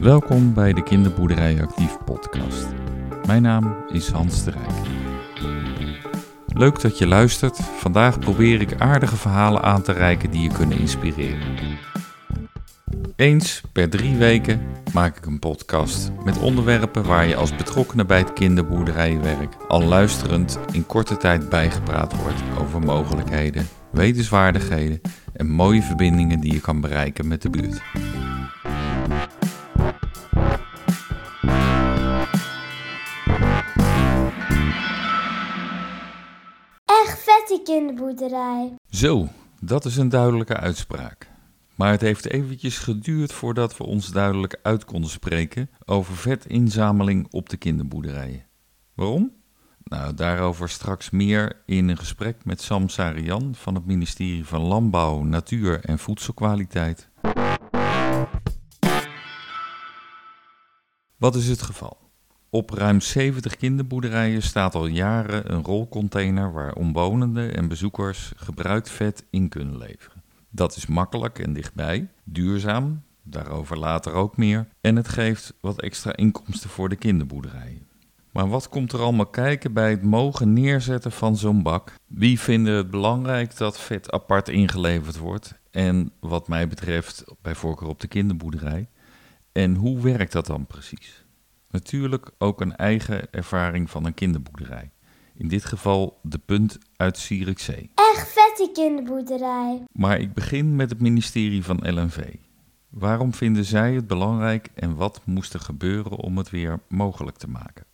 Welkom bij de Kinderboerderij Actief podcast. Mijn naam is Hans de Rijk. Leuk dat je luistert. Vandaag probeer ik aardige verhalen aan te reiken die je kunnen inspireren. Eens per drie weken maak ik een podcast met onderwerpen waar je als betrokkenen bij het kinderboerderijwerk al luisterend in korte tijd bijgepraat wordt over mogelijkheden, wetenswaardigheden en mooie verbindingen die je kan bereiken met de buurt. Echt vet die kinderboerderij. Zo, dat is een duidelijke uitspraak. Maar het heeft eventjes geduurd voordat we ons duidelijk uit konden spreken over vetinzameling op de kinderboerderijen. Waarom? Nou, daarover straks meer in een gesprek met Sam Sarian van het ministerie van Landbouw, Natuur en Voedselkwaliteit. Wat is het geval? Op ruim 70 kinderboerderijen staat al jaren een rolcontainer waar omwonenden en bezoekers gebruikt vet in kunnen leveren. Dat is makkelijk en dichtbij, duurzaam, daarover later ook meer, en het geeft wat extra inkomsten voor de kinderboerderijen. Maar wat komt er allemaal kijken bij het mogen neerzetten van zo'n bak? Wie vinden het belangrijk dat vet apart ingeleverd wordt? En wat mij betreft bij voorkeur op de kinderboerderij. En hoe werkt dat dan precies? Natuurlijk ook een eigen ervaring van een kinderboerderij. In dit geval de punt uit Zierikzee. Echt vet die kinderboerderij. Maar ik begin met het ministerie van LNV. Waarom vinden zij het belangrijk en wat moest er gebeuren om het weer mogelijk te maken?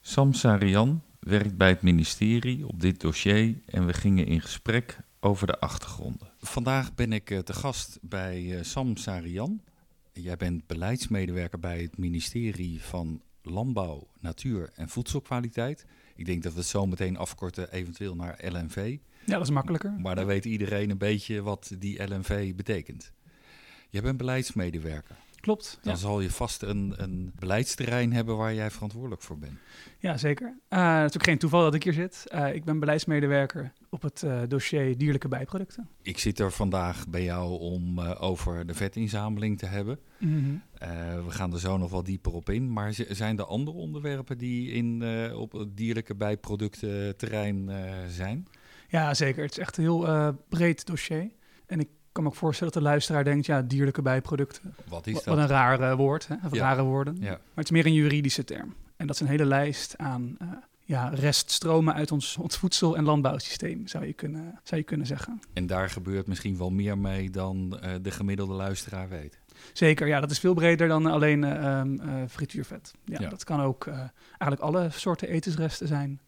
Sam Sarian werkt bij het ministerie op dit dossier en we gingen in gesprek over de achtergronden. Vandaag ben ik eh, te gast bij eh, Sam Sarian. Jij bent beleidsmedewerker bij het ministerie van Landbouw, Natuur en Voedselkwaliteit. Ik denk dat we het zo meteen afkorten eventueel naar LNV. Ja, dat is makkelijker. Maar dan weet iedereen een beetje wat die LNV betekent. Jij bent beleidsmedewerker. Klopt. Dan Ja, zal je vast een, een beleidsterrein hebben waar jij verantwoordelijk voor bent. ja zeker. Eh, het is natuurlijk geen toeval dat ik hier zit. Eh, ik ben beleidsmedewerker op het eh, dossier dierlijke bijproducten. Ik zit er vandaag bij jou om eh, over de vetinzameling te hebben. Mhm. Eh, we gaan er zo nog wel dieper op in. Maar zijn er andere onderwerpen die in, eh, op het dierlijke bijproducten terrein eh, zijn? Ja, zeker. Het is echt een heel eh, breed dossier. En ik kan me ook voorstellen dat de luisteraar denkt, ja, dierlijke bijproducten. Wat is dat? wat een raar woord, hè? Of Ja. rare woorden. Ja. Maar het is meer een juridische term. En dat is een hele lijst aan eh, ja, reststromen uit ons, ons voedsel- en landbouwsysteem, zou je, kunnen, zou je kunnen zeggen. En daar gebeurt misschien wel meer mee dan eh, de gemiddelde luisteraar weet. Zeker, ja, dat is veel breder dan alleen eh, ehm, eh, frituurvet. Ja, Ja. Dat kan ook eigenlijk alle soorten etensresten zijn.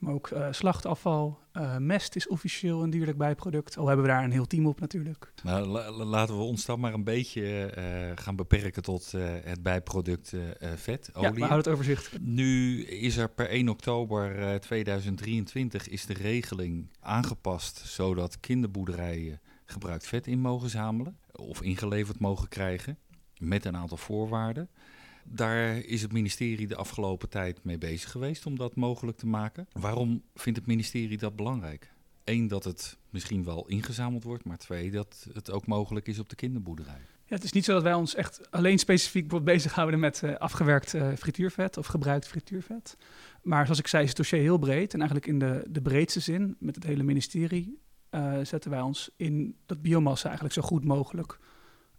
Maar ook eh, slachtafval. Eh, mest is officieel een dierlijk bijproduct. Al hebben we daar een heel team op natuurlijk. Nou, la- la- laten we ons dan maar een beetje eh, gaan beperken tot het bijproduct vet, Ja, we olie. houden het overzicht. Nu is er per 1 oktober eh, 2023 is de regeling aangepast zodat kinderboerderijen gebruikt vet in mogen zamelen of ingeleverd mogen krijgen met een aantal voorwaarden. Daar is het ministerie de afgelopen tijd mee bezig geweest om dat mogelijk te maken. Waarom vindt het ministerie dat belangrijk? Eén, dat het misschien wel ingezameld wordt, maar twee, dat het ook mogelijk is op de kinderboerderij. Ja, het is niet zo dat wij ons echt alleen specifiek bezighouden met eh, afgewerkt eh, frituurvet of gebruikt frituurvet. Maar zoals ik zei, is het dossier heel breed. En eigenlijk in de, de breedste zin, met het hele ministerie, eh, zetten wij ons in dat biomassa eigenlijk zo goed mogelijk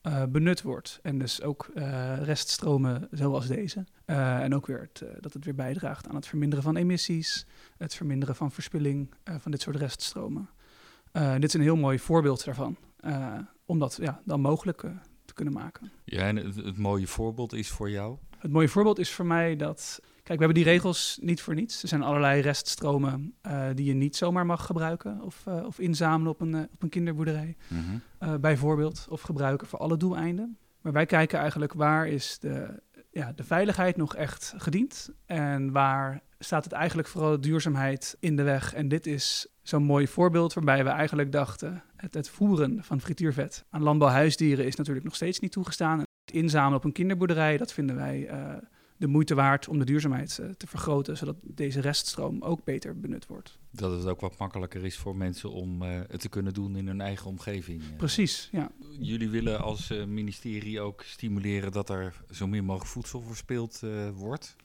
eh, benut wordt. En dus ook eh, reststromen zoals deze. Eh, en ook weer het, dat het weer bijdraagt aan het verminderen van emissies, het verminderen van verspilling van dit soort reststromen. Dit is een heel mooi voorbeeld daarvan. om dat ja, dan mogelijk te kunnen maken. Ja, en het, het mooie voorbeeld is voor jou. Het mooie voorbeeld is voor mij dat. Kijk, we hebben die regels niet voor niets. Er zijn allerlei reststromen eh, die je niet zomaar mag gebruiken of, eh, of inzamelen op een, eh, op een kinderboerderij, eh, bijvoorbeeld, of gebruiken voor alle doeleinden. Maar wij kijken eigenlijk waar is de, ja, de veiligheid nog echt gediend en waar staat het eigenlijk vooral de duurzaamheid in de weg. En dit is zo'n mooi voorbeeld waarbij we eigenlijk dachten, het, het voeren van frituurvet aan landbouwhuisdieren is natuurlijk nog steeds niet toegestaan. Het inzamelen op een kinderboerderij, dat vinden wij de moeite waard om de duurzaamheid eh, te vergroten, zodat deze reststroom ook beter benut wordt. Dat het ook wat makkelijker is voor mensen om eh, het te kunnen doen in hun eigen omgeving. eh. Precies, ja. Jullie willen als eh, ministerie ook stimuleren dat er zo min mogelijk voedsel verspild eh, wordt.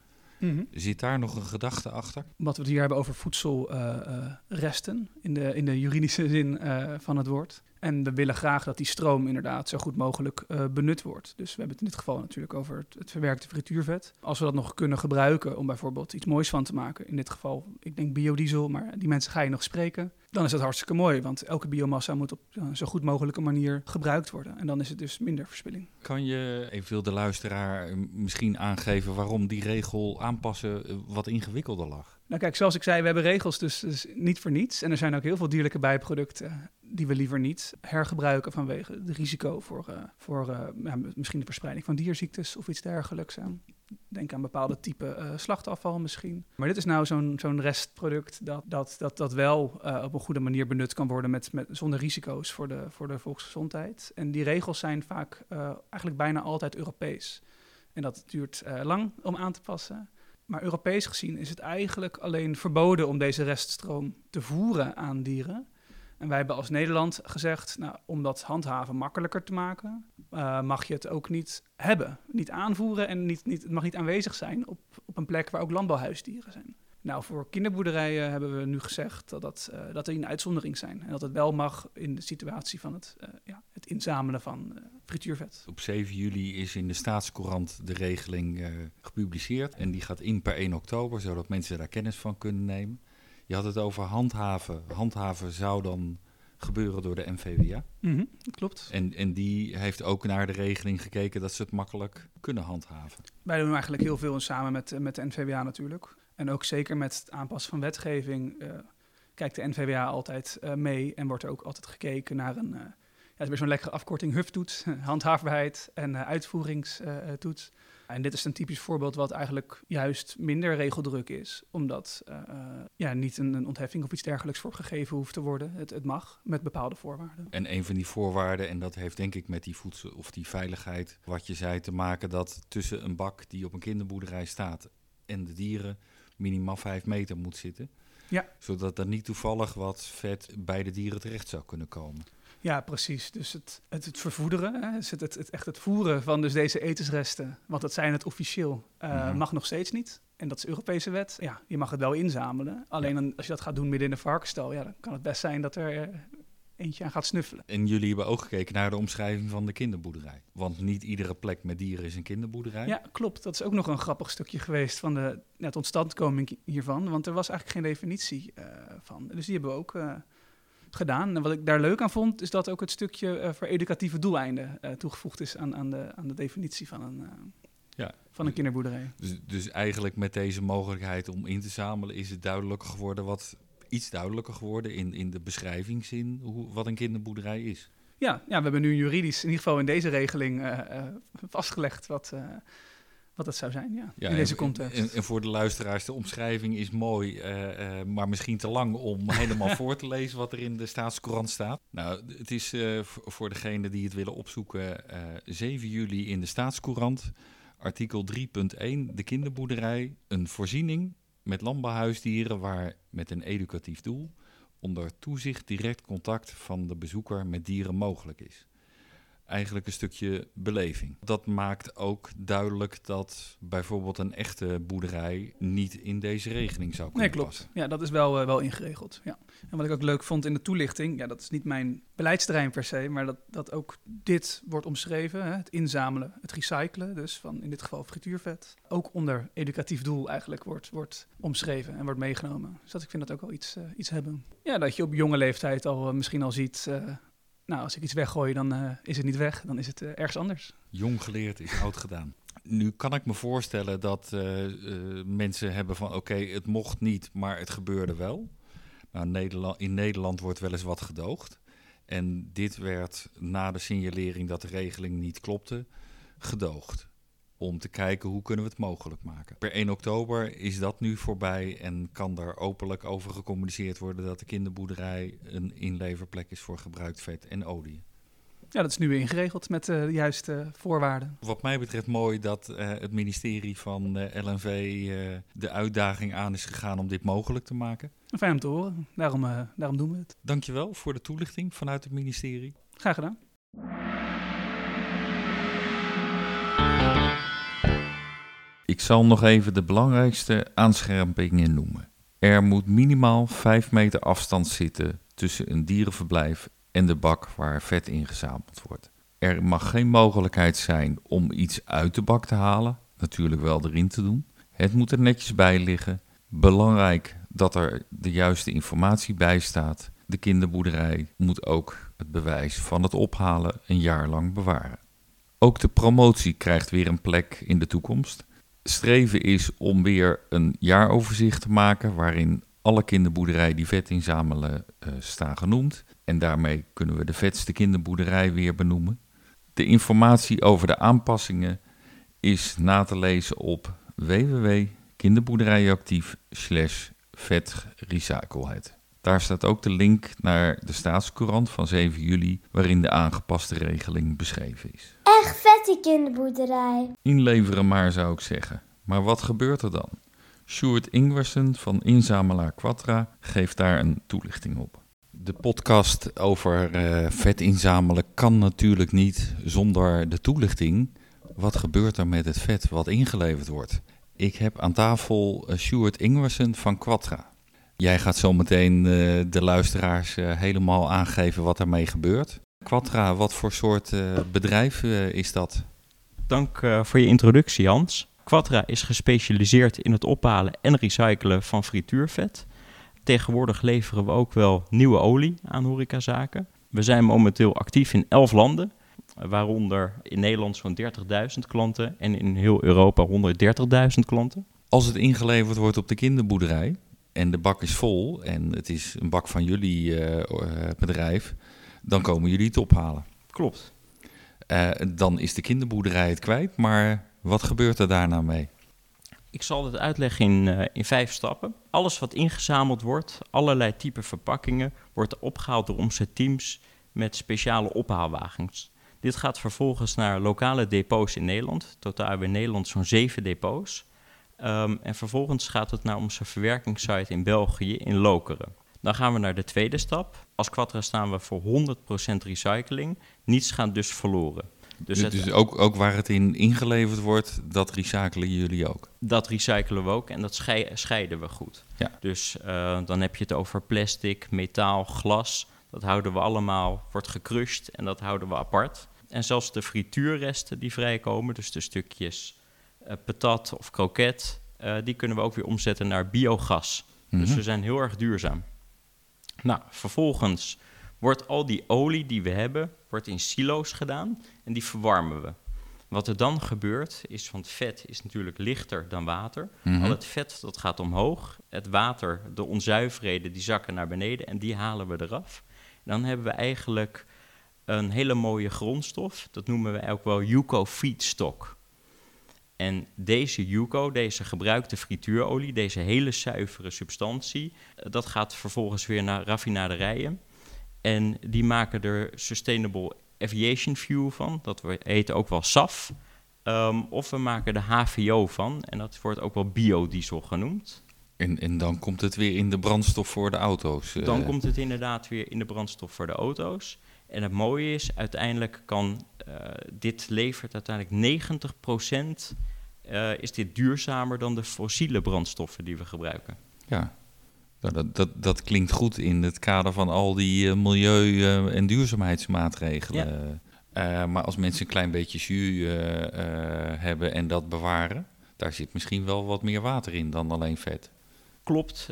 Zit daar nog een gedachte achter? Omdat we het hier hebben over voedselresten in, de, in de juridische zin eh, van het woord. En we willen graag dat die stroom inderdaad zo goed mogelijk eh, benut wordt. Dus we hebben het in dit geval natuurlijk over het, verwerkte frituurvet. Als we dat nog kunnen gebruiken om bijvoorbeeld iets moois van te maken. In dit geval, ik denk biodiesel, maar die mensen ga je nog spreken. Dan is dat hartstikke mooi, want elke biomassa moet op zo goed mogelijke manier gebruikt worden. En dan is het dus minder verspilling. Kan je eventueel de luisteraar misschien aangeven waarom die regel aanpassen eh, wat ingewikkelder lag? Nou kijk, zoals ik zei, we hebben regels dus, dus niet voor niets. En er zijn ook heel veel dierlijke bijproducten die we liever niet hergebruiken vanwege het risico voor, uh, voor uh, ja, misschien de verspreiding van dierziektes of iets dergelijks. Denk aan bepaalde type uh, slachtafval misschien. Maar dit is nou zo'n zo'n restproduct dat, dat, dat, dat wel op een goede manier benut kan worden met, met, zonder risico's voor de, voor de volksgezondheid. En die regels zijn vaak eigenlijk bijna altijd Europees. En dat duurt lang om aan te passen. Maar Europees gezien is het eigenlijk alleen verboden om deze reststroom te voeren aan dieren. En wij hebben als Nederland gezegd, nou, om dat handhaven makkelijker te maken, uh, mag je het ook niet hebben. Niet aanvoeren en niet, niet, het mag niet aanwezig zijn op, op een plek waar ook landbouwhuisdieren zijn. Nou, voor kinderboerderijen hebben we nu gezegd dat, dat, uh, dat er een uitzondering zijn. En dat het wel mag in de situatie van het, uh, ja, het inzamelen van frituurvet. Op 7 juli is in de Staatscourant de regeling gepubliceerd. En die gaat in per 1 oktober, zodat mensen daar kennis van kunnen nemen. Je had het over handhaven. Handhaven zou dan gebeuren door de NVWA. Mm -hmm, klopt. En, en die heeft ook naar de regeling gekeken dat ze het makkelijk kunnen handhaven. Wij doen eigenlijk heel veel samen met, met de NVWA natuurlijk. En ook zeker met het aanpassen van wetgeving uh, kijkt de NVWA altijd uh, mee en wordt er ook altijd gekeken naar een... Is weer zo'n lekkere afkorting, HUF-toets, handhaafbaarheid en uitvoeringstoets. En dit is een typisch voorbeeld wat eigenlijk juist minder regeldruk is, omdat uh, ja, niet een, een, ontheffing of iets dergelijks voor gegeven hoeft te worden. Het, het, mag met bepaalde voorwaarden. En een van die voorwaarden, en dat heeft denk ik met die voedsel of die veiligheid, wat je zei, te maken dat tussen een bak die op een kinderboerderij staat en de dieren minimaal vijf meter moet zitten. Ja. Zodat er niet toevallig wat vet bij de dieren terecht zou kunnen komen. Ja, precies. Dus het, het, het vervoederen, hè, dus het, het, het, echt het voeren van dus deze etensresten, want dat zijn het officieel, uh, mm-hmm. mag nog steeds niet. En dat is Europese wet. Ja, je mag het wel inzamelen. Alleen dan, als je dat gaat doen midden in een varkenstal, ja, dan kan het best zijn dat er uh, eentje aan gaat snuffelen. En jullie hebben ook gekeken naar de omschrijving van de kinderboerderij. Want niet iedere plek met dieren is een kinderboerderij. Ja, klopt. Dat is ook nog een grappig stukje geweest van de ja, totstandkoming hiervan. Want er was eigenlijk geen definitie uh, van. Dus die hebben we ook gedaan. En wat ik daar leuk aan vond, is dat ook het stukje uh, voor educatieve doeleinden uh, toegevoegd is aan, aan, de, aan de definitie van een, uh, ja. van een kinderboerderij. Dus, dus eigenlijk met deze mogelijkheid om in te zamelen, is het duidelijker geworden wat iets duidelijker geworden in, in de beschrijvingszin hoe, wat een kinderboerderij is. Ja, ja, we hebben nu juridisch, in ieder geval in deze regeling, vastgelegd wat, wat dat zou zijn, ja, ja in deze en, context. En, en, voor de luisteraars, de omschrijving is mooi, uh, uh, maar misschien te lang om helemaal voor te lezen wat er in de Staatscourant staat. Nou, het is uh, voor degenen die het willen opzoeken, 7 juli in de Staatscourant, artikel 3.1, de kinderboerderij, een voorziening met landbouwhuisdieren waar met een educatief doel onder toezicht direct contact van de bezoeker met dieren mogelijk is eigenlijk een stukje beleving. Dat maakt ook duidelijk dat bijvoorbeeld een echte boerderij niet in deze regeling zou kunnen Nee, klopt. passen. Ja, dat is wel, uh, wel ingeregeld. Ja. En wat ik ook leuk vond in de toelichting, ja, dat is niet mijn beleidsterrein per se, maar dat, dat ook dit wordt omschreven, hè, het inzamelen, het recyclen, dus van in dit geval frituurvet, ook onder educatief doel eigenlijk wordt, wordt omschreven en wordt meegenomen. Dus dat, ik vind dat ook wel iets, uh, iets hebben. Ja, dat je op jonge leeftijd al uh, misschien al ziet nou, als ik iets weggooi, dan uh, is het niet weg. Dan is het uh, ergens anders. Jong geleerd is oud gedaan. Nu kan ik me voorstellen dat uh, mensen hebben van... oké, het mocht niet, maar het gebeurde wel. Nou, Nederland, in Nederland wordt wel eens wat gedoogd. En dit werd na de signalering dat de regeling niet klopte, gedoogd. Om te kijken hoe kunnen we het mogelijk maken. Per 1 oktober is dat nu voorbij en kan daar openlijk over gecommuniceerd worden dat de kinderboerderij een inleverplek is voor gebruikt vet en olie. Ja, dat is nu ingeregeld met eh, de juiste voorwaarden. Wat mij betreft mooi dat eh, het ministerie van eh, LNV eh, de uitdaging aan is gegaan om dit mogelijk te maken. Fijn om te horen. Daarom, eh, daarom doen we het. Dankjewel voor de toelichting vanuit het ministerie. Graag gedaan. Ik zal nog even de belangrijkste aanscherpingen noemen. Er moet minimaal 5 meter afstand zitten tussen een dierenverblijf en de bak waar vet ingezameld wordt. Er mag geen mogelijkheid zijn om iets uit de bak te halen, natuurlijk wel erin te doen. Het moet er netjes bij liggen. Belangrijk dat er de juiste informatie bij staat. De kinderboerderij moet ook het bewijs van het ophalen een jaar lang bewaren. Ook de promotie krijgt weer een plek in de toekomst. Streven is om weer een jaaroverzicht te maken waarin alle kinderboerderijen die vet inzamelen eh, staan genoemd. En daarmee kunnen we de vetste kinderboerderij weer benoemen. De informatie over de aanpassingen is na te lezen op www.kinderboerderijenactief slash. Daar staat ook de link naar de staatscourant van 7 juli, waarin de aangepaste regeling beschreven is. Echt vet die kinderboerderij. Inleveren maar, zou ik zeggen. Maar wat gebeurt er dan? Sjoerd Ingwersen van Inzamelaar Quatra geeft daar een toelichting op. De podcast over eh, vet inzamelen kan natuurlijk niet zonder de toelichting. Wat gebeurt er met het vet wat ingeleverd wordt? Ik heb aan tafel uh, Sjoerd Ingwersen van Quatra. Jij gaat zo meteen uh, de luisteraars uh, helemaal aangeven wat ermee gebeurt. Quatra, wat voor soort bedrijf is dat? Dank voor je introductie, Hans. Quatra is gespecialiseerd in het ophalen en recyclen van frituurvet. Tegenwoordig leveren we ook wel nieuwe olie aan horecazaken. We zijn momenteel actief in 11 landen, waaronder in Nederland zo'n 30.000 klanten en in heel Europa 130.000 klanten. Als het ingeleverd wordt op de kinderboerderij en de bak is vol en het is een bak van jullie uh, bedrijf, dan komen jullie het ophalen. Klopt. Uh, dan is de kinderboerderij het kwijt, maar wat gebeurt er daarna mee? Ik zal het uitleggen in, uh, in vijf stappen. Alles wat ingezameld wordt, allerlei type verpakkingen, wordt opgehaald door onze teams met speciale ophaalwagens. Dit gaat vervolgens naar lokale depots in Nederland. Totaal hebben we in Nederland zo'n zeven depots. Um, en vervolgens gaat het naar onze verwerkingssite in België, in Lokeren. Dan gaan we naar de tweede stap. Als Quatra staan we voor 100% recycling. Niets gaat dus verloren. Dus, dus ook, ook, waar het in ingeleverd wordt, dat recyclen jullie ook? Dat recyclen we ook en dat schei scheiden we goed. Ja. Dus uh, dan heb je het over plastic, metaal, glas. Dat houden we allemaal, wordt gecrushed en dat houden we apart. En zelfs de frituurresten die vrijkomen, dus de stukjes patat of kroket, uh, die kunnen we ook weer omzetten naar biogas. Mm -hmm. Dus we zijn heel erg duurzaam. Nou, vervolgens wordt al die olie die we hebben, wordt in silo's gedaan en die verwarmen we. Wat er dan gebeurt is, want vet is natuurlijk lichter dan water. Mm -hmm. Al het vet dat gaat omhoog, het water, de onzuiverheden, die zakken naar beneden en die halen we eraf. En dan hebben we eigenlijk een hele mooie grondstof, dat noemen we ook wel Yuko feedstock. En deze Yuko, deze gebruikte frituurolie, deze hele zuivere substantie, dat gaat vervolgens weer naar raffinaderijen. En die maken er Sustainable Aviation Fuel van. Dat heet ook wel SAF. Um, of we maken de HVO van. En dat wordt ook wel biodiesel genoemd. En, en dan komt het weer in de brandstof voor de auto's? Dan komt het inderdaad weer in de brandstof voor de auto's. En het mooie is, uiteindelijk kan uh, dit levert uiteindelijk 90% uh, is dit duurzamer dan de fossiele brandstoffen die we gebruiken. Ja, nou, dat, dat, dat klinkt goed in het kader van al die uh, milieu- en duurzaamheidsmaatregelen. Ja. Maar als mensen een klein beetje jus hebben en dat bewaren, daar zit misschien wel wat meer water in dan alleen vet. Klopt.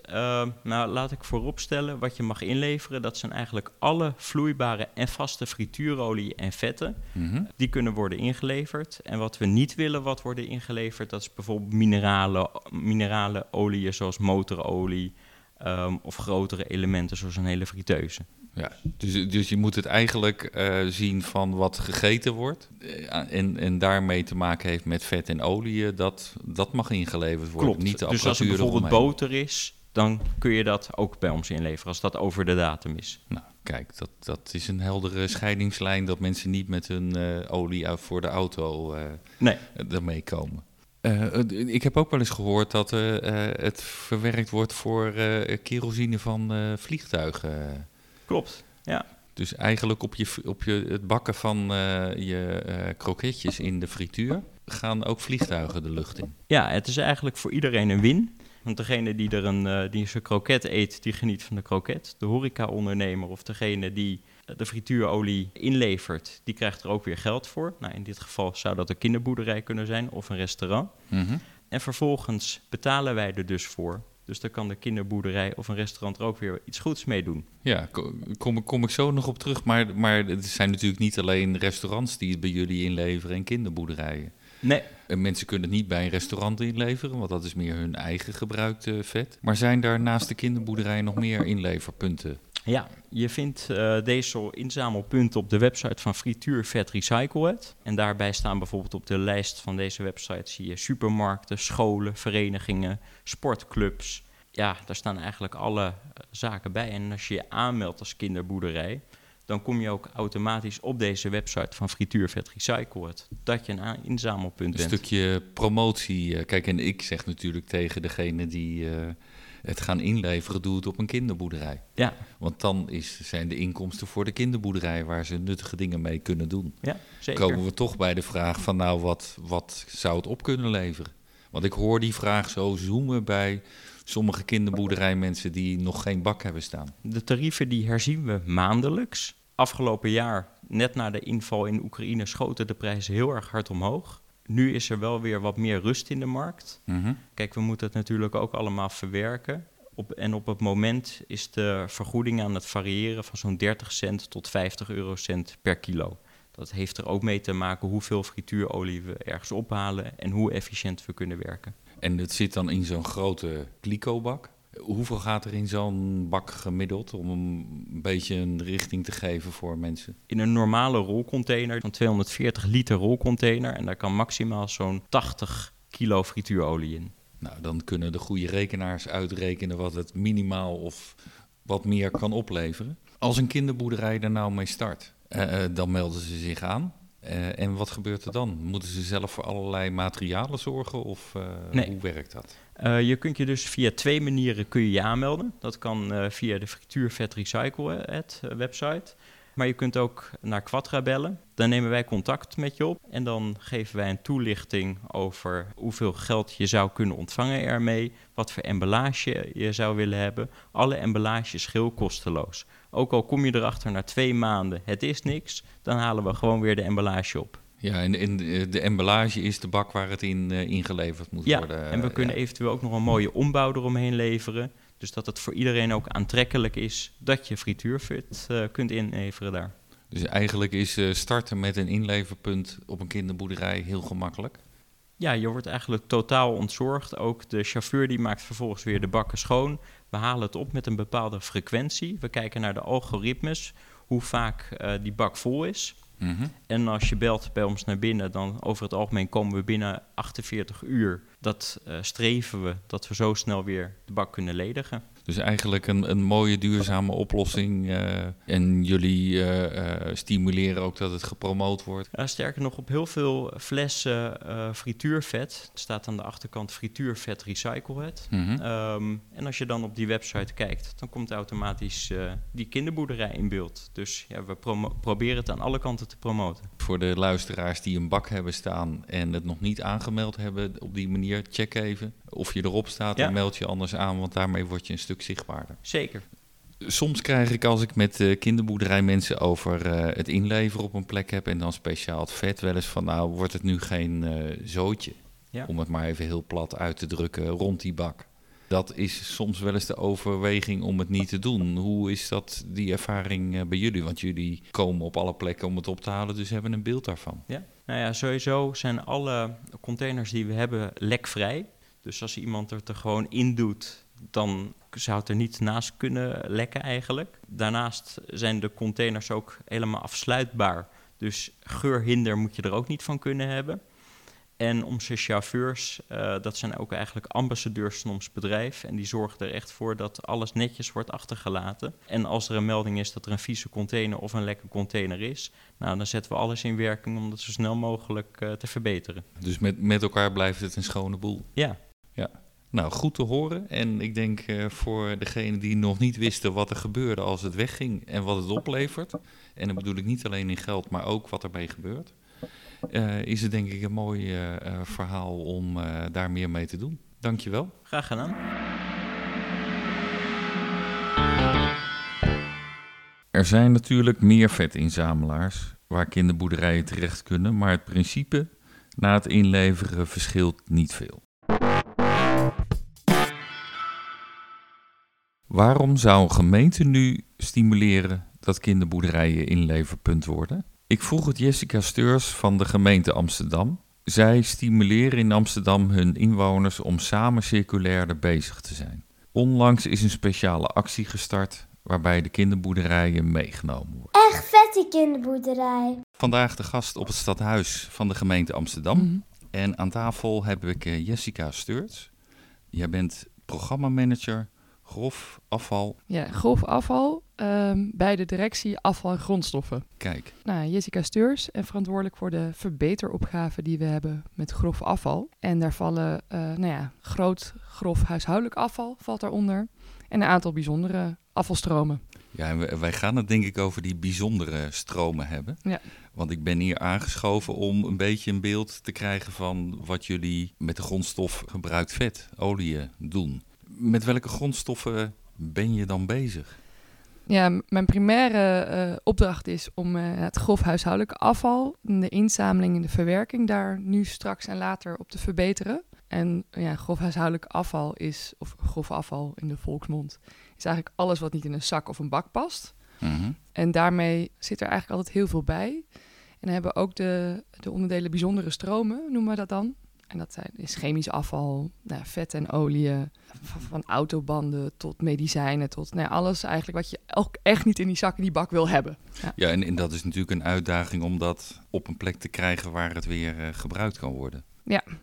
nou, laat ik vooropstellen, wat je mag inleveren, dat zijn eigenlijk alle vloeibare en vaste frituurolie en vetten. Mm-hmm. Die kunnen worden ingeleverd. En wat we niet willen wat worden ingeleverd, dat is bijvoorbeeld mineralen, mineralen oliën zoals motorolie, Um, of grotere elementen zoals een hele friteuse. Ja, dus, dus je moet het eigenlijk uh, zien van wat gegeten wordt uh, en, en daarmee te maken heeft met vet en olie, dat, dat mag ingeleverd worden. Klopt. Niet de dus als er bijvoorbeeld boter is, dan kun je dat ook bij ons inleveren als dat over de datum is. Nou, Kijk, dat, dat is een heldere scheidingslijn dat mensen niet met hun eh, olie voor de auto eh Nee, ermee komen. Eh, ik heb ook wel eens gehoord dat eh, eh, het verwerkt wordt voor eh, kerosine van eh, vliegtuigen. Klopt. Ja, Dus eigenlijk op, je, op je, het bakken van eh, je eh, kroketjes in de frituur gaan ook vliegtuigen de lucht in. Ja, het is eigenlijk voor iedereen een win. Want degene die er een eh, die zijn kroket eet, die geniet van de kroket. De horeca-ondernemer of degene die de frituurolie inlevert, die krijgt er ook weer geld voor. Nou, in dit geval zou dat een kinderboerderij kunnen zijn of een restaurant. En vervolgens betalen wij er dus voor. Dus dan kan de kinderboerderij of een restaurant er ook weer iets goeds mee doen. Ja, ko- kom, kom ik zo nog op terug. Maar, maar het zijn natuurlijk niet alleen restaurants die het bij jullie inleveren en kinderboerderijen. Nee, En mensen kunnen het niet bij een restaurant inleveren, want dat is meer hun eigen gebruikte vet. Maar zijn daar naast de kinderboerderij nog meer inleverpunten? Ja, je vindt eh, deze inzamelpunten op de website van Frituur Vet Recycle Het. En daarbij staan bijvoorbeeld op de lijst van deze website zie je supermarkten, scholen, verenigingen, sportclubs. Ja, daar staan eigenlijk alle eh, zaken bij. En als je je aanmeldt als kinderboerderij, dan kom je ook automatisch op deze website van Frituur Vet Recycle Het. Dat je een inzamelpunt Een bent. stukje promotie. eh, Kijk, en ik zeg natuurlijk tegen degene die het gaan inleveren, doe het op een kinderboerderij. Ja, Want dan is, zijn de inkomsten voor de kinderboerderij waar ze nuttige dingen mee kunnen doen. ja, zeker. Komen we toch bij de vraag van nou, wat, wat zou het op kunnen leveren? Want ik hoor die vraag zo zoomen bij sommige kinderboerderijmensen die nog geen bak hebben staan. De tarieven die herzien we maandelijks. Afgelopen jaar, net na de inval in Oekraïne, schoten de prijzen heel erg hard omhoog. Nu is er wel weer wat meer rust in de markt. Kijk, we moeten het natuurlijk ook allemaal verwerken. Op, en op het moment is de vergoeding aan het variëren van zo'n 30 cent tot 50 eurocent per kilo. Dat heeft er ook mee te maken hoeveel frituurolie we ergens ophalen en hoe efficiënt we kunnen werken. En het zit dan in zo'n grote kliko-bak. Hoeveel gaat er in zo'n bak gemiddeld om een beetje een richting te geven voor mensen? in een normale rolcontainer, van 240 liter rolcontainer. En daar kan maximaal zo'n 80 kilo frituurolie in. Nou, dan kunnen de goede rekenaars uitrekenen wat het minimaal of wat meer kan opleveren. Als een kinderboerderij daar nou mee start, eh, eh, dan melden ze zich aan. Eh, en wat gebeurt er dan? Moeten ze zelf voor allerlei materialen zorgen of Nee. hoe werkt dat? Eh, je kunt je dus via twee manieren kun je, je aanmelden. Dat kan eh, via de frituurvet recycle eh, website. Maar je kunt ook naar Quatra bellen. Dan nemen wij contact met je op. En dan geven wij een toelichting over hoeveel geld je zou kunnen ontvangen ermee. Wat voor emballage je zou willen hebben. Alle emballage is geheel kosteloos. Ook al kom je erachter na twee maanden, het is niks. Dan halen we gewoon weer de emballage op. Ja, en, en de, de emballage is de bak waar het in eh, ingeleverd moet Ja, worden. en we kunnen Ja. eventueel ook nog een mooie ombouw eromheen leveren. Dus dat het voor iedereen ook aantrekkelijk is dat je frituurvet eh, kunt inleveren daar. Dus eigenlijk is eh, starten met een inleverpunt op een kinderboerderij heel gemakkelijk. Ja, je wordt eigenlijk totaal ontzorgd. Ook de chauffeur die maakt vervolgens weer de bakken schoon. We halen het op met een bepaalde frequentie. We kijken naar de algoritmes, hoe vaak eh, die bak vol is. Mhm. En als je belt bij ons naar binnen, dan over het algemeen komen we binnen 48 uur. Dat eh, streven we, dat we zo snel weer de bak kunnen ledigen. Dus eigenlijk een, een mooie duurzame oplossing. eh, en jullie eh, eh, stimuleren ook dat het gepromoot wordt. Ja, sterker nog, op heel veel flessen frituurvet staat aan de achterkant frituurvet recycle het. Mhm. Ehm, en als je dan op die website kijkt, dan komt automatisch die kinderboerderij in beeld. Dus ja, we proberen het aan alle kanten te promoten. Voor de luisteraars die een bak hebben staan en het nog niet aangemeld hebben op die manier, check even of je erop staat Ja. en meld je anders aan, want daarmee word je een stuk zichtbaarder. Zeker. Soms krijg ik als ik met uh, kinderboerderijmensen over eh, het inleveren op een plek heb en dan speciaal het vet wel eens van nou wordt het nu geen eh, zootje, Ja. om het maar even heel plat uit te drukken rond die bak. Dat is soms wel eens de overweging om het niet te doen. Hoe is dat die ervaring eh, bij jullie? Want jullie komen op alle plekken om het op te halen, dus hebben een beeld daarvan. Ja. Nou ja, sowieso zijn alle containers die we hebben lekvrij. Dus als iemand het er gewoon in doet, dan zou het er niet naast kunnen lekken eigenlijk. Daarnaast zijn de containers ook helemaal afsluitbaar. Dus geurhinder moet je er ook niet van kunnen hebben. En onze chauffeurs, uh, dat zijn ook eigenlijk ambassadeurs van ons bedrijf. En die zorgen er echt voor dat alles netjes wordt achtergelaten. En als er een melding is dat er een vieze container of een lekke container is, nou, dan zetten we alles in werking om dat zo snel mogelijk uh, te verbeteren. Dus met, met elkaar blijft het een schone boel. Ja. Ja. Nou, goed te horen. En ik denk uh, voor degenen die nog niet wisten wat er gebeurde als het wegging en wat het oplevert. En dan bedoel ik niet alleen in geld, maar ook wat ermee gebeurt. Uh, is het denk ik een mooi uh, verhaal om daar meer mee te doen. Dankjewel. Graag gedaan. Er zijn natuurlijk meer vetinzamelaars waar kinderboerderijen terecht kunnen, maar het principe na het inleveren verschilt niet veel. Waarom zou een gemeente nu stimuleren dat kinderboerderijen inleverpunt worden? Ik vroeg het Jessica Steurs van de gemeente Amsterdam. Zij stimuleren in Amsterdam hun inwoners om samen circulairder bezig te zijn. Onlangs is een speciale actie gestart waarbij de kinderboerderijen meegenomen worden. Echt vet die kinderboerderij. Vandaag de gast op het stadhuis van de gemeente Amsterdam. Mhm. En aan tafel heb ik eh, Jessica Steurts. Jij bent programmamanager grof afval. Ja, grof afval ehm, bij de directie afval en grondstoffen. Kijk, Nou, Jessica Steurs en verantwoordelijk voor de verbeteropgave die we hebben met grof afval. En daar vallen, eh, nou ja, groot grof huishoudelijk afval valt daaronder. En een aantal bijzondere afvalstromen. ja, en wij- wij gaan het denk ik over die bijzondere stromen hebben. Ja. Want ik ben hier aangeschoven om een beetje een beeld te krijgen van wat jullie met de grondstof gebruikt vet, olie, doen. Met welke grondstoffen ben je dan bezig? Ja, mijn primaire eh, opdracht is om eh, het grof huishoudelijk afval, de inzameling en de verwerking daar nu straks en later op te verbeteren. En ja, grof huishoudelijk afval is, of grof afval in de volksmond, is eigenlijk alles wat niet in een zak of een bak past. Mhm. En daarmee zit er eigenlijk altijd heel veel bij. En dan hebben we ook de, de onderdelen bijzondere stromen, noemen we dat dan. En dat zijn, is chemisch afval, nou, ja, vet en olie, van, van autobanden tot medicijnen, tot nou, ja, alles eigenlijk wat je ook echt niet in die zak en die bak wil hebben. Ja, en, en dat is natuurlijk een uitdaging om dat op een plek te krijgen waar het weer eh, gebruikt kan worden.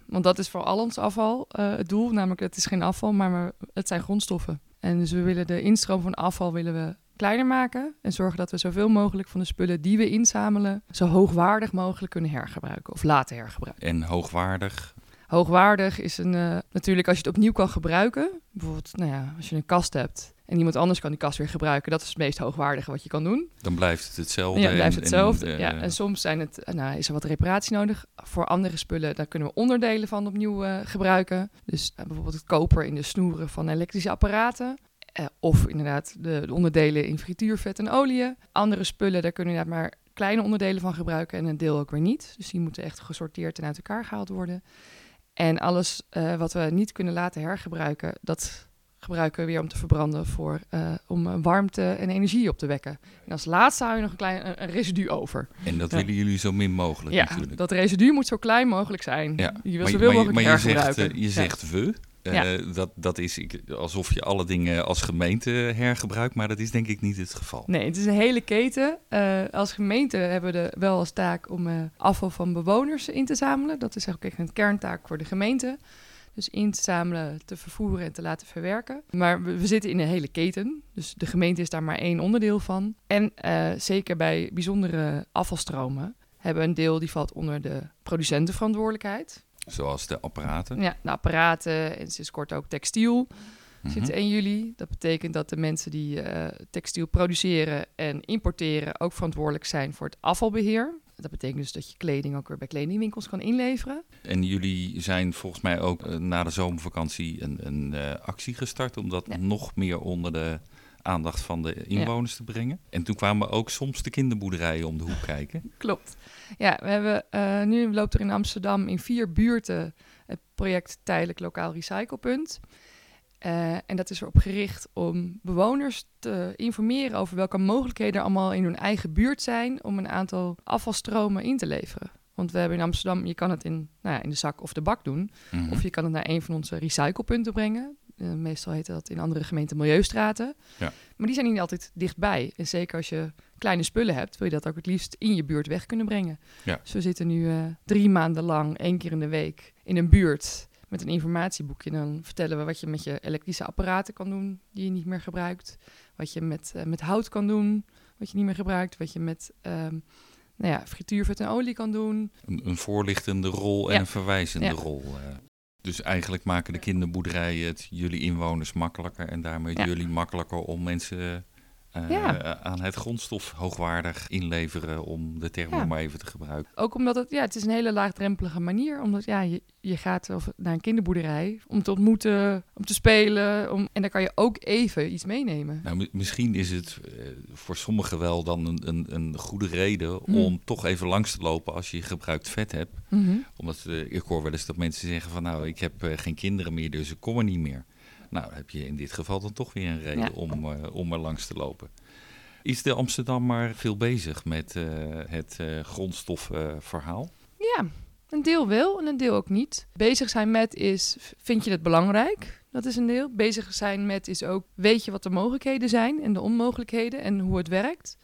Want dat is voor al ons afval eh, het doel, namelijk het is geen afval, maar we- het zijn grondstoffen. En dus we willen de instroom van afval willen we kleiner maken en zorgen dat we zoveel mogelijk van de spullen die we inzamelen zo hoogwaardig mogelijk kunnen hergebruiken of laten hergebruiken. En hoogwaardig. Hoogwaardig is een, eh, natuurlijk als je het opnieuw kan gebruiken. Bijvoorbeeld, nou ja, als je een kast hebt en iemand anders kan die kast weer gebruiken. Dat is het meest hoogwaardige wat je kan doen. Dan blijft het hetzelfde. Ja, blijft en- hetzelfde. en, ja. eh, En soms zijn het, eh, nou, is er wat reparatie nodig. Voor andere spullen, daar kunnen we onderdelen van opnieuw gebruiken. Dus bijvoorbeeld het koper in de snoeren van elektrische apparaten. Of inderdaad de, de onderdelen in frituurvet en olie. Andere spullen, daar kunnen we inderdaad maar kleine onderdelen van gebruiken en een deel ook weer niet. Dus die moeten echt gesorteerd en uit elkaar gehaald worden. En alles eh, wat we niet kunnen laten hergebruiken, dat gebruiken we weer om te verbranden voor, eh, om eh, warmte en energie op te wekken. En als laatste hou je nog een klein een, een residu over. en dat Ja. willen jullie zo min mogelijk Ja, natuurlijk. dat residu moet zo klein mogelijk zijn. Ja, Je wil maar, zoveel maar, mogelijk maar je zegt, eh, je Ja. zegt we. Eh, dat, dat is ik, alsof je alle dingen als gemeente hergebruikt, maar dat is denk ik niet het geval. Nee, het is een hele keten. Eh, als gemeente hebben we de, wel als taak om eh, afval van bewoners in te zamelen. Dat is echt een kerntaak voor de gemeente. Dus in te zamelen, te vervoeren en te laten verwerken. Maar we, we zitten in een hele keten. Dus de gemeente is daar maar één onderdeel van. En zeker bij bijzondere afvalstromen hebben we een deel die valt onder de producentenverantwoordelijkheid. Zoals de apparaten. Ja, de apparaten en sinds kort ook textiel. Sinds 1 juli. Dat betekent dat de mensen die eh, textiel produceren en importeren ook verantwoordelijk zijn voor het afvalbeheer. Dat betekent dus dat je kleding ook weer bij kledingwinkels kan inleveren. En jullie zijn volgens mij ook eh, na de zomervakantie een, een eh, actie gestart om dat Ja. nog meer onder de aandacht van de inwoners te brengen. En toen kwamen ook soms de kinderboerderijen om de hoek kijken. Klopt. Ja, we hebben eh, nu loopt er in Amsterdam in vier buurten het project Tijdelijk Lokaal Recyclepunt. Eh, en dat is erop gericht om bewoners te informeren over welke mogelijkheden er allemaal in hun eigen buurt zijn om een aantal afvalstromen in te leveren. Want we hebben in Amsterdam, je kan het in, nou ja, in de zak of de bak doen. Mhm. Of je kan het naar een van onze recyclepunten brengen. Eh, meestal heet dat in andere gemeenten milieustraten. Ja. Maar die zijn niet altijd dichtbij. En zeker als je kleine spullen hebt, wil je dat ook het liefst in je buurt weg kunnen brengen. Ja. Dus we zitten nu eh, drie maanden lang, één keer in de week, in een buurt met een informatieboekje. En dan vertellen we wat je met je elektrische apparaten kan doen die je niet meer gebruikt. Wat je met, eh, met hout kan doen, wat je niet meer gebruikt. Wat je met ehm, nou ja, frituurvet en olie kan doen. Een, een voorlichtende rol en Ja. een verwijzende Ja. rol. Eh. Dus eigenlijk maken de kinderboerderijen het jullie inwoners makkelijker en daarmee Ja. jullie makkelijker om mensen eh, Ja. aan het grondstof hoogwaardig inleveren, om de term Ja. maar even te gebruiken. Ook omdat het, ja, het is een hele laagdrempelige manier. Omdat ja, je, je gaat of naar een kinderboerderij om te ontmoeten, om te spelen. Om, en dan kan je ook even iets meenemen. Nou, mi- misschien is het eh, voor sommigen wel dan een, een, een goede reden Hmm. om toch even langs te lopen als je gebruikt vet hebt. Mhm. Omdat eh, ik hoor wel eens dat mensen zeggen van nou, ik heb geen kinderen meer, dus ik kom er niet meer. Nou, dan heb je in dit geval dan toch weer een reden Ja. om, eh, om er langs te lopen. Is de Amsterdam maar veel bezig met eh, het eh grondstoffenverhaal? Ja, een deel wel en een deel ook niet. Bezig zijn met is, vind je het belangrijk? Dat is een deel. Bezig zijn met is ook, weet je wat de mogelijkheden zijn en de onmogelijkheden en hoe het werkt?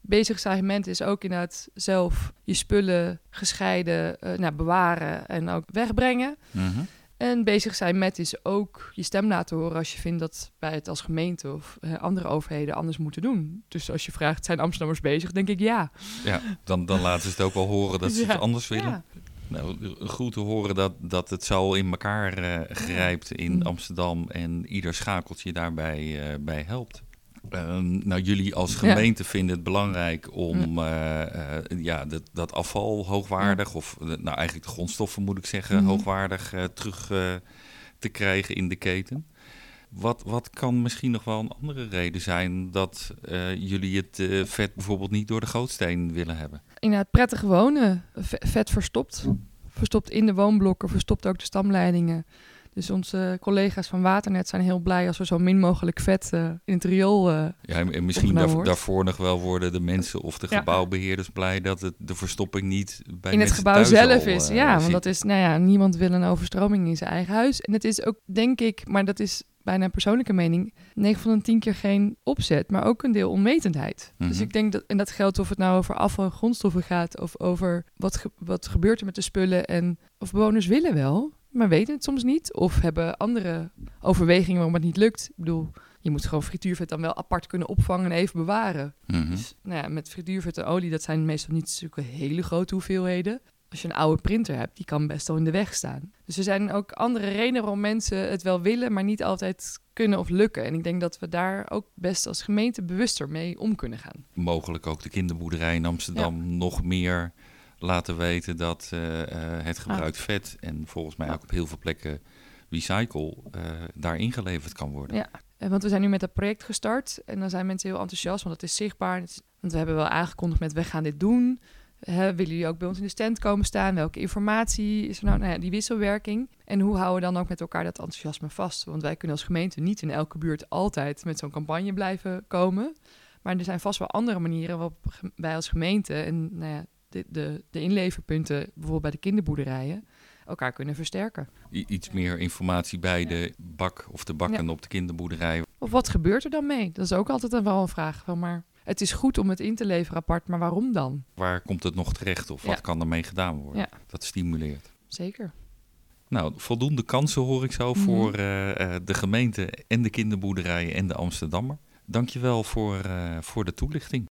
Bezig zijn met is ook inderdaad zelf je spullen gescheiden eh, nou, bewaren en ook wegbrengen. Mhm. En bezig zijn met is ook je stem laten horen als je vindt dat wij het als gemeente of eh, andere overheden anders moeten doen. Dus als je vraagt, zijn Amsterdammers bezig? Denk ik ja. Ja, dan, dan laten ze het ook wel horen dat ze Ja. het anders willen. Ja. Nou, goed te horen dat, dat het zo in elkaar eh, grijpt in Mm. Amsterdam en ieder schakeltje daarbij eh, bij helpt. Ehm, nou, jullie als Ja. gemeente vinden het belangrijk om eh, eh, ja, dat, dat afval hoogwaardig, of eh, nou eigenlijk de grondstoffen moet ik zeggen, Mhm. hoogwaardig eh, terug eh, te krijgen in de keten. Wat, wat kan misschien nog wel een andere reden zijn dat eh, jullie het eh, vet bijvoorbeeld niet door de gootsteen willen hebben? inderdaad prettig wonen. Vet verstopt. Verstopt in de woonblokken, verstopt ook de stamleidingen. Dus onze collega's van Waternet zijn heel blij als er zo min mogelijk vet eh, in het riool... eh, Ja, en en misschien daar- daarvoor nog wel worden de mensen of de Ja. gebouwbeheerders blij dat het, de verstopping niet bij in het gebouw zelf al, is. eh, ja, want dat is, nou ja, niemand wil een overstroming in zijn eigen huis. En het is ook, denk ik, maar dat is bijna een persoonlijke mening, 9 van de 10 keer geen opzet, maar ook een deel onwetendheid. Dus Mhm. ik denk dat, en dat geldt of het nou over afval en grondstoffen gaat, of over wat, ge- wat gebeurt er met de spullen en of bewoners willen wel, maar weten het soms niet, of hebben andere overwegingen waarom het niet lukt. Ik bedoel, je moet gewoon frituurvet dan wel apart kunnen opvangen en even bewaren. Mhm. Dus nou ja, met frituurvet en olie, dat zijn meestal niet zulke hele grote hoeveelheden. Als je een oude printer hebt, die kan best wel in de weg staan. Dus er zijn ook andere redenen waarom mensen het wel willen, maar niet altijd kunnen of lukken. En ik denk dat we daar ook best als gemeente bewuster mee om kunnen gaan. Mogelijk ook de kinderboerderij in Amsterdam nog meer laten weten dat eh, eh, het gebruikt vet en volgens mij ook op heel veel plekken recycle eh, daar ingeleverd kan worden. Ja. Want we zijn nu met dat project gestart en dan zijn mensen heel enthousiast, want het is zichtbaar. Want we hebben wel aangekondigd met we gaan dit doen. Hè, willen jullie ook bij ons in de stand komen staan? Welke informatie is er nou? Nou ja, die wisselwerking. En hoe houden we dan ook met elkaar dat enthousiasme vast? Want wij kunnen als gemeente niet in elke buurt altijd met zo'n campagne blijven komen. Maar er zijn vast wel andere manieren waarop wij als gemeente en nou ja, de, de, de inleverpunten, bijvoorbeeld bij de kinderboerderijen, elkaar kunnen versterken. I- iets meer informatie bij de bak of de bakken op de kinderboerderij. Of wat gebeurt er dan mee? Dat is ook altijd een- wel een vraag. Van, maar het is goed om het in te leveren apart, maar waarom dan? Waar komt het nog terecht of wat kan ermee gedaan worden? Dat stimuleert. Zeker. Nou, voldoende kansen hoor ik zo Mhm. voor eh, eh, de gemeente en de kinderboerderijen en de Amsterdammer. Dankjewel voor, eh, voor de toelichting.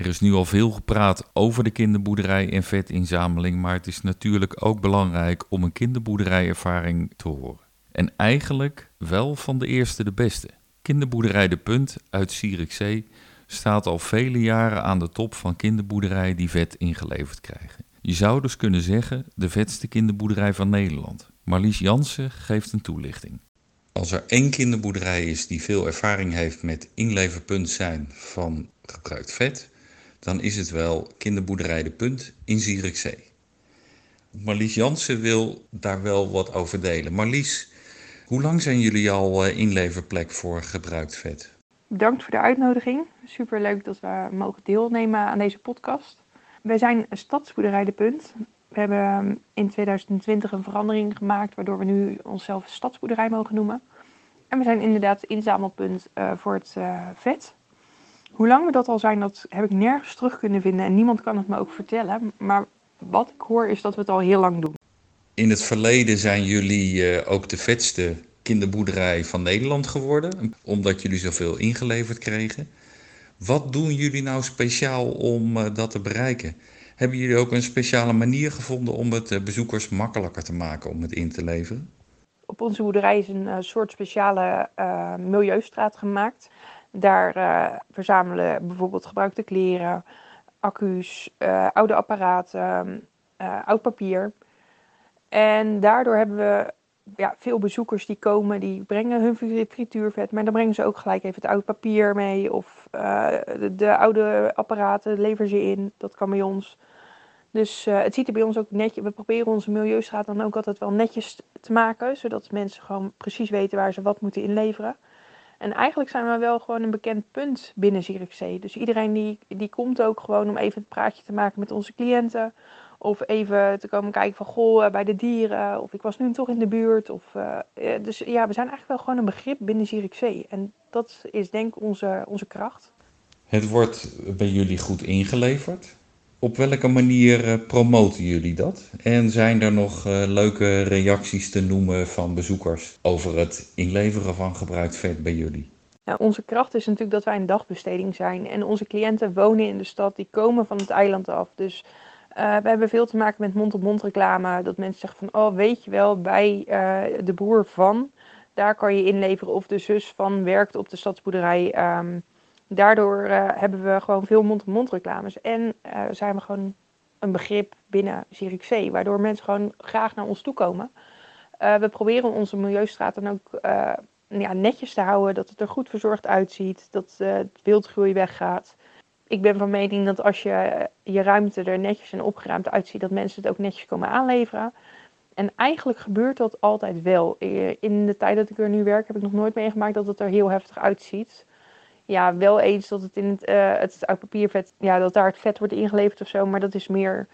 Er is nu al veel gepraat over de kinderboerderij en vetinzameling, maar het is natuurlijk ook belangrijk om een kinderboerderijervaring te horen. En eigenlijk wel van de eerste de beste. Kinderboerderij De Punt uit Zierikzee staat al vele jaren aan de top van kinderboerderijen die vet ingeleverd krijgen. Je zou dus kunnen zeggen de vetste kinderboerderij van Nederland. Marlies Jansen geeft een toelichting. Als er één kinderboerderij is die veel ervaring heeft met inleverpunt zijn van gebruikt vet, dan is het wel kinderboerderij De Punt in Zierikzee. Marlies Jansen wil daar wel wat over delen. Marlies, hoe lang zijn jullie al eh, inleverplek voor gebruikt vet? Bedankt voor de uitnodiging. Super leuk dat we mogen deelnemen aan deze podcast. Wij zijn stadsboerderij De Punt. We hebben ehm, in 2020 een verandering gemaakt waardoor we nu onszelf stadsboerderij mogen noemen. En we zijn inderdaad inzamelpunt uh, voor het uh, vet. Hoe lang we dat al zijn, dat heb ik nergens terug kunnen vinden en niemand kan het me ook vertellen. Maar wat ik hoor is dat we het al heel lang doen. In het verleden zijn jullie uh, ook de vetste kinderboerderij van Nederland geworden, omdat jullie zoveel ingeleverd kregen. Wat doen jullie nou speciaal om dat te bereiken? Hebben jullie ook een speciale manier gevonden om het bezoekers makkelijker te maken om het in te leveren? Op onze boerderij is een soort speciale uh, milieustraat gemaakt. Daar uh, verzamelen bijvoorbeeld gebruikte kleren, accu's, oude apparaten, oud papier. En daardoor hebben we ja, veel bezoekers die komen, die brengen hun frituurvet, maar dan brengen ze ook gelijk even het oud papier mee of de, de, oude apparaten leveren ze in. Dat kan bij ons. Dus het ziet er bij ons ook netjes. We proberen onze milieustraat dan ook altijd wel netjes te maken, zodat mensen gewoon precies weten waar ze wat moeten inleveren. En eigenlijk zijn we wel gewoon een bekend punt binnen Zierikzee. Dus iedereen die, die komt ook gewoon om even het praatje te maken met onze cliënten. Of even te komen kijken van, goh, eh, bij de dieren. Of ik was nu toch in de buurt. Of, uh, dus ja, we zijn eigenlijk wel gewoon een begrip binnen Zierikzee. En dat is denk ik onze, onze kracht. Het wordt bij jullie goed ingeleverd. Op welke manier uh, promoten jullie dat? En zijn er nog uh, leuke reacties te noemen van bezoekers over het inleveren van gebruikt vet bij jullie? Onze kracht is natuurlijk dat wij een dagbesteding zijn. En onze cliënten wonen in de stad, die komen van het eiland af. Dus uh, we hebben veel te maken met mond-op-mond reclame. Dat mensen zeggen van, oh weet je wel, bij de broer van, daar kan je inleveren. Of de zus van werkt op de stadsboerderij. Um, Daardoor uh, hebben we gewoon veel mond-op-mond reclames. En uh, zijn we gewoon een begrip binnen Zierikzee, waardoor mensen gewoon graag naar ons toe komen. Uh, we proberen onze milieustraat dan ook ja, netjes te houden, dat het er goed verzorgd uitziet, dat het wildgroei weggaat. Ik ben van mening dat als je je ruimte er netjes en opgeruimd uitziet, dat mensen het ook netjes komen aanleveren. En eigenlijk gebeurt dat altijd wel. In de tijd dat ik er nu werk heb ik nog nooit meegemaakt dat het er heel heftig uitziet ja, wel eens dat het in het, uh, het oud papiervet, ja, dat daar het vet wordt ingeleverd of zo. Maar dat is meer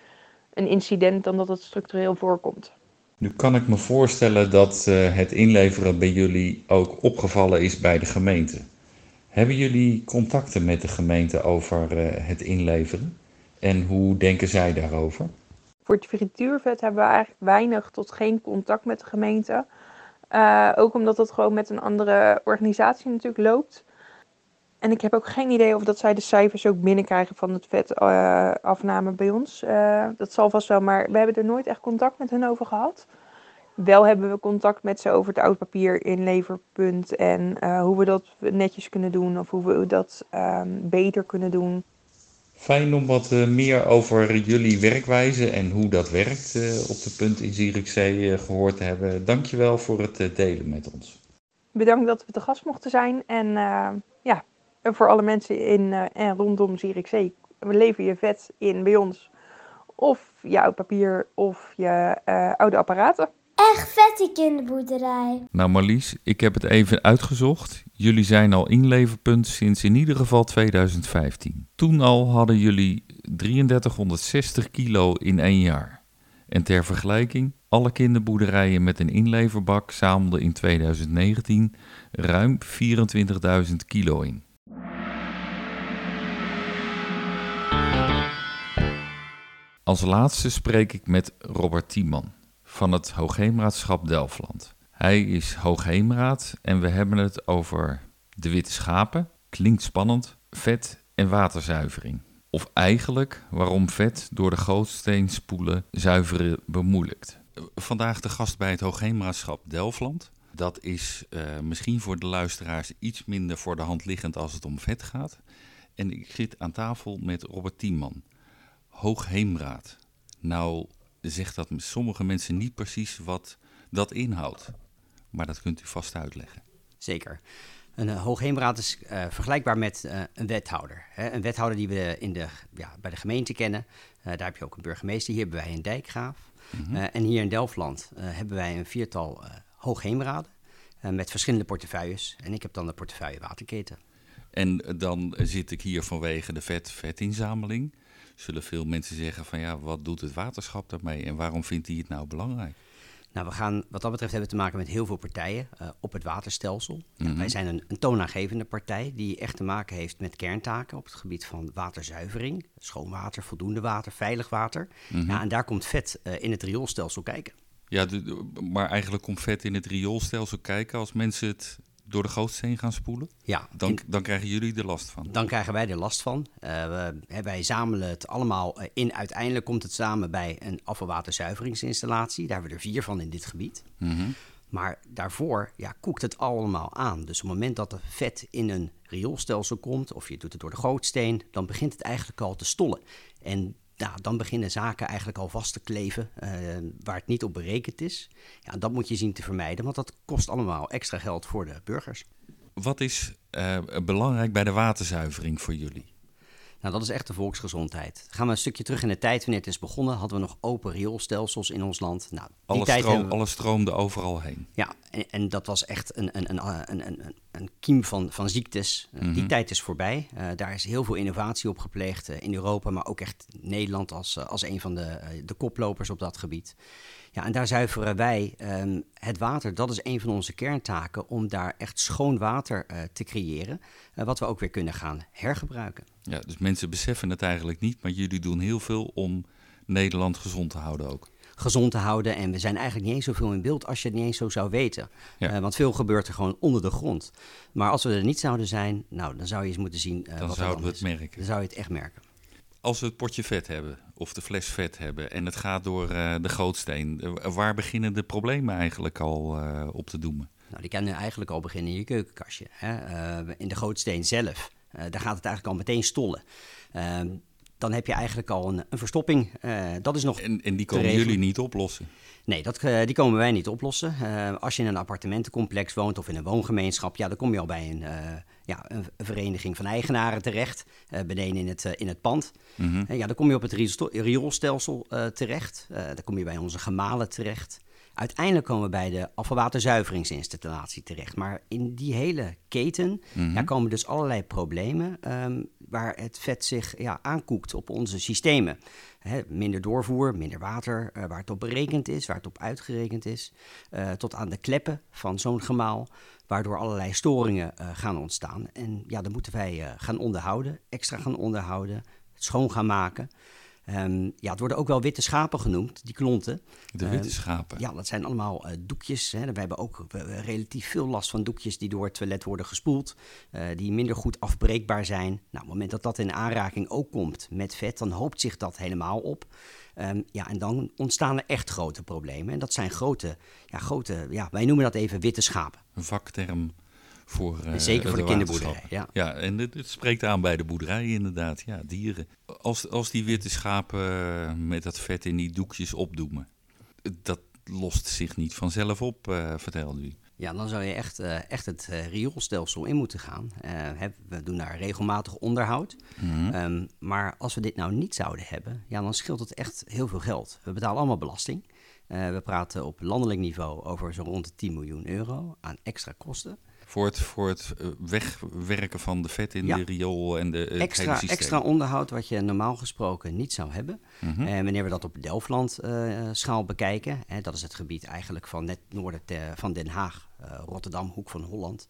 een incident dan dat het structureel voorkomt. Nu kan ik me voorstellen dat uh, het inleveren bij jullie ook opgevallen is bij de gemeente. Hebben jullie contacten met de gemeente over uh, het inleveren? En hoe denken zij daarover? Voor het frituurvet hebben we eigenlijk weinig tot geen contact met de gemeente. ook omdat het gewoon met een andere organisatie natuurlijk loopt. En ik heb ook geen idee of dat zij de cijfers ook binnenkrijgen van het vetafname uh, bij ons. Uh, dat zal vast wel, maar we hebben er nooit echt contact met hen over gehad. Wel hebben we contact met ze over het oud papier inleverpunt en uh, hoe we dat netjes kunnen doen of hoe we dat um, beter kunnen doen. Fijn om wat meer over jullie werkwijze en hoe dat werkt op de punt in Zierikzee gehoord te hebben. Dankjewel voor het delen met ons. Bedankt dat we te gast mochten zijn en ja, voor alle mensen in uh, en rondom Zierikzee. Lever je vet in bij ons. Of je oud papier of je uh, oude apparaten. Echt vette kinderboerderij. Nou Marlies, ik heb het even uitgezocht. Jullie zijn al inleverpunt sinds in ieder geval 2015. Toen al hadden jullie 3360 kilo in één jaar. En ter vergelijking, alle kinderboerderijen met een inleverbak zamelden in 2019 ruim 24.000 kilo in. Als laatste spreek ik met Robert Tiemann van het Hoogheemraadschap Delftland. Hij is hoogheemraad en we hebben het over de witte schapen, klinkt spannend, vet en waterzuivering. Of eigenlijk waarom vet door de gootsteenspoelen zuiveren bemoeilijkt. Vandaag de gast bij het Hoogheemraadschap Delftland. Dat is uh, misschien voor de luisteraars iets minder voor de hand liggend als het om vet gaat. En ik zit aan tafel met Robert Tiemann. Hoogheemraad. Nou zegt dat sommige mensen niet precies wat dat inhoudt. Maar dat kunt u vast uitleggen. Zeker. Een uh, hoogheemraad is uh, vergelijkbaar met uh, een wethouder. Hè? Een wethouder die we in de, ja, bij de gemeente kennen. daar heb je ook een burgemeester. Hier hebben wij een dijkgraaf. Mm -hmm. en hier in Delftland hebben wij een viertal hoogheemraden. met verschillende portefeuilles. En ik heb dan de portefeuille waterketen. En dan zit ik hier vanwege de vet, vetinzameling. Zullen veel mensen zeggen van ja, wat doet het waterschap daarmee en waarom vindt hij het nou belangrijk? Nou, we gaan wat dat betreft hebben te maken met heel veel partijen uh, op het waterstelsel. Ja, Mhm. wij zijn een, een toonaangevende partij die echt te maken heeft met kerntaken op het gebied van waterzuivering, schoon water, voldoende water, veilig water. Mhm. Ja, en daar komt vet uh, in het rioolstelsel kijken. Ja, de, maar eigenlijk komt vet in het rioolstelsel kijken als mensen het door de gootsteen gaan spoelen? Ja. Dan, dan krijgen jullie er last van? Dan krijgen wij er last van. Uh, we, wij zamelen het allemaal in. Uiteindelijk komt het samen bij een afvalwaterzuiveringsinstallatie. Daar hebben we er vier van in dit gebied. Mm -hmm. Maar daarvoor ja, koekt het allemaal aan. Dus op het moment dat er vet in een rioolstelsel komt, of je doet het door de gootsteen, dan begint het eigenlijk al te stollen. En nou, dan beginnen zaken eigenlijk al vast te kleven uh, waar het niet op berekend is. Ja, dat moet je zien te vermijden, want dat kost allemaal extra geld voor de burgers. Wat is uh, belangrijk bij de waterzuivering voor jullie? Nou, dat is echt de volksgezondheid. Gaan we een stukje terug in de tijd, wanneer het is begonnen, hadden we nog open rioolstelsels in ons land. Nou, die alles, tijd stroom, we... alles stroomde overal heen. Ja, en, en dat was echt een, een, een, een, een, een kiem van, van ziektes. Mm -hmm. Die tijd is voorbij. Uh, daar is heel veel innovatie op gepleegd uh, in Europa, maar ook echt Nederland als, als een van de, de koplopers op dat gebied. Ja, en daar zuiveren wij um, het water. Dat is een van onze kerntaken om daar echt schoon water uh, te creëren, uh, wat we ook weer kunnen gaan hergebruiken. Ja, dus mensen beseffen het eigenlijk niet, maar jullie doen heel veel om Nederland gezond te houden ook. Gezond te houden en we zijn eigenlijk niet eens zoveel in beeld als je het niet eens zo zou weten. Ja. Uh, want veel gebeurt er gewoon onder de grond. Maar als we er niet zouden zijn, nou, dan zou je eens moeten zien. dan wat zouden we het merken. Dan zou je het echt merken als we het potje vet hebben of de fles vet hebben en het gaat door uh, de gootsteen, uh, waar beginnen de problemen eigenlijk al uh, op te doemen? Nou, die kunnen eigenlijk al beginnen in je keukenkastje. Hè? in de gootsteen zelf, daar gaat het eigenlijk al meteen stollen. Ehm, dan heb je eigenlijk al een, een verstopping. dat is nog en, en die komen jullie niet oplossen? Nee, dat, uh, die komen wij niet oplossen. Uh, als je in een appartementencomplex woont of in een woongemeenschap, ja, dan kom je al bij een, uh, ja, een, vereniging van eigenaren terecht, beneden in het, in het pand. Mm -hmm. ja, dan kom je op het rioolstelsel terecht, dan kom je bij onze gemalen terecht. Uiteindelijk komen we bij de afvalwaterzuiveringsinstallatie terecht. Maar in die hele keten Mhm. mm -hmm. ja, komen dus allerlei problemen um, waar het vet zich ja, aankoekt op onze systemen. He, minder doorvoer, minder water, uh, waar het op berekend is, waar het op uitgerekend is. Uh, tot aan de kleppen van zo'n gemaal, waardoor allerlei storingen uh, gaan ontstaan. En ja, dan moeten wij gaan onderhouden, extra gaan onderhouden, schoon gaan maken. Um, ja, het worden ook wel witte schapen genoemd, die klonten. De witte schapen? Uh, ja, dat zijn allemaal uh, doekjes. Hè. We hebben ook relatief veel last van doekjes die door het toilet worden gespoeld. Uh, die minder goed afbreekbaar zijn. Nou, op het moment dat dat in aanraking ook komt met vet, dan hoopt zich dat helemaal op. Um, ja, en dan ontstaan er echt grote problemen. En dat zijn grote, ja, grote ja, wij noemen dat even witte schapen. Een vakterm voor uh, Zeker voor de, de kinderboerderij, ja. Ja, en het, het, spreekt aan bij de boerderij inderdaad, ja, dieren. Als, als die witte schapen met dat vet in die doekjes opdoemen, dat lost zich niet vanzelf op, uh, vertelde u. Ja, dan zou je echt, echt het rioolstelsel in moeten gaan. We doen daar regelmatig onderhoud. Mhm. Mm -hmm. um, maar als we dit nou niet zouden hebben, ja, dan scheelt het echt heel veel geld. We betalen allemaal belasting. we praten op landelijk niveau over zo'n rond de 10 miljoen euro aan extra kosten. Voor het, voor het uh, wegwerken van de vet in Ja. de riool en de het extra, extra onderhoud wat je normaal gesproken niet zou hebben. Mhm. En wanneer we dat op Delftland uh, schaal bekijken, hè, dat is het gebied eigenlijk van net noorden te, van Den Haag, uh, Rotterdam, hoek van Holland.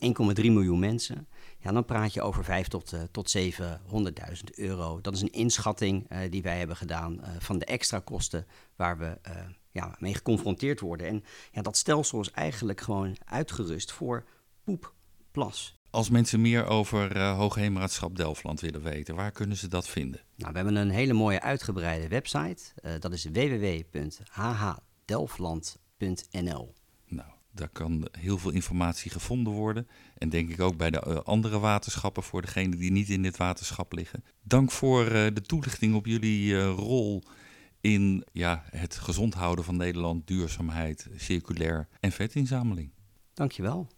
Uh, 1,3 miljoen mensen. Ja, dan praat je over 5 tot, uh, tot 700.000 euro. Dat is een inschatting uh, die wij hebben gedaan van de extra kosten waar we ja, mee geconfronteerd worden. En ja, dat stelsel is eigenlijk gewoon uitgerust voor poep, plas. Als mensen meer over uh, Hoogheemraadschap Delftland willen weten, waar kunnen ze dat vinden? Nou, we hebben een hele mooie uitgebreide website. Uh, dat is www.hhdelftland.nl. Nou, daar kan heel veel informatie gevonden worden. En denk ik ook bij de uh, andere waterschappen voor degenen die niet in dit waterschap liggen. Dank voor de toelichting op jullie rol in ja, het gezond houden van Nederland, duurzaamheid, circulair en vetinzameling. Dankjewel.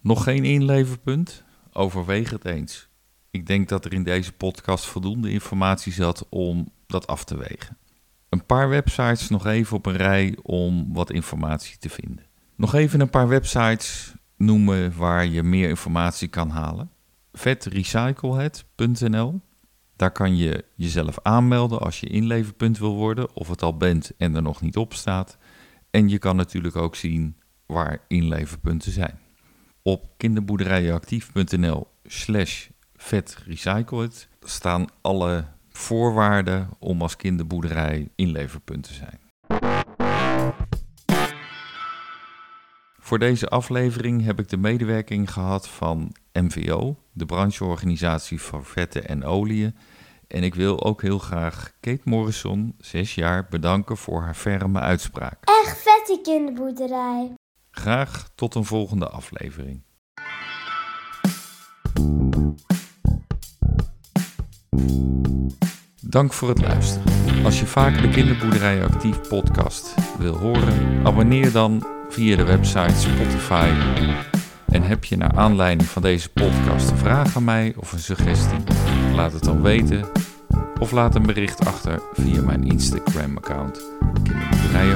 Nog geen inleverpunt? Overweeg het eens. Ik denk dat er in deze podcast voldoende informatie zat om dat af te wegen. Een paar websites nog even op een rij om wat informatie te vinden. Nog even een paar websites noemen waar je meer informatie kan halen. vetrecyclehet.nl. Daar kan je jezelf aanmelden als je inleverpunt wil worden, of het al bent en er nog niet op staat. En je kan natuurlijk ook zien waar inleverpunten zijn. Op kinderboerderijenactief.nl slash vetrecyclehet staan alle voorwaarden om als kinderboerderij inleverpunt te zijn. Voor deze aflevering heb ik de medewerking gehad van MVO, de brancheorganisatie voor vetten en oliën. En ik wil ook heel graag Kate Morrison, zes jaar, bedanken voor haar ferme uitspraak. Echt vet die kinderboerderij. Graag tot een volgende aflevering. Dank voor het luisteren. Als je vaker de Kinderboerderij Actief podcast wil horen, abonneer dan via de website Spotify. En heb je naar aanleiding van deze podcast een vraag aan mij of een suggestie? Laat het dan weten of laat een bericht achter via mijn Instagram-account Kinderboerderij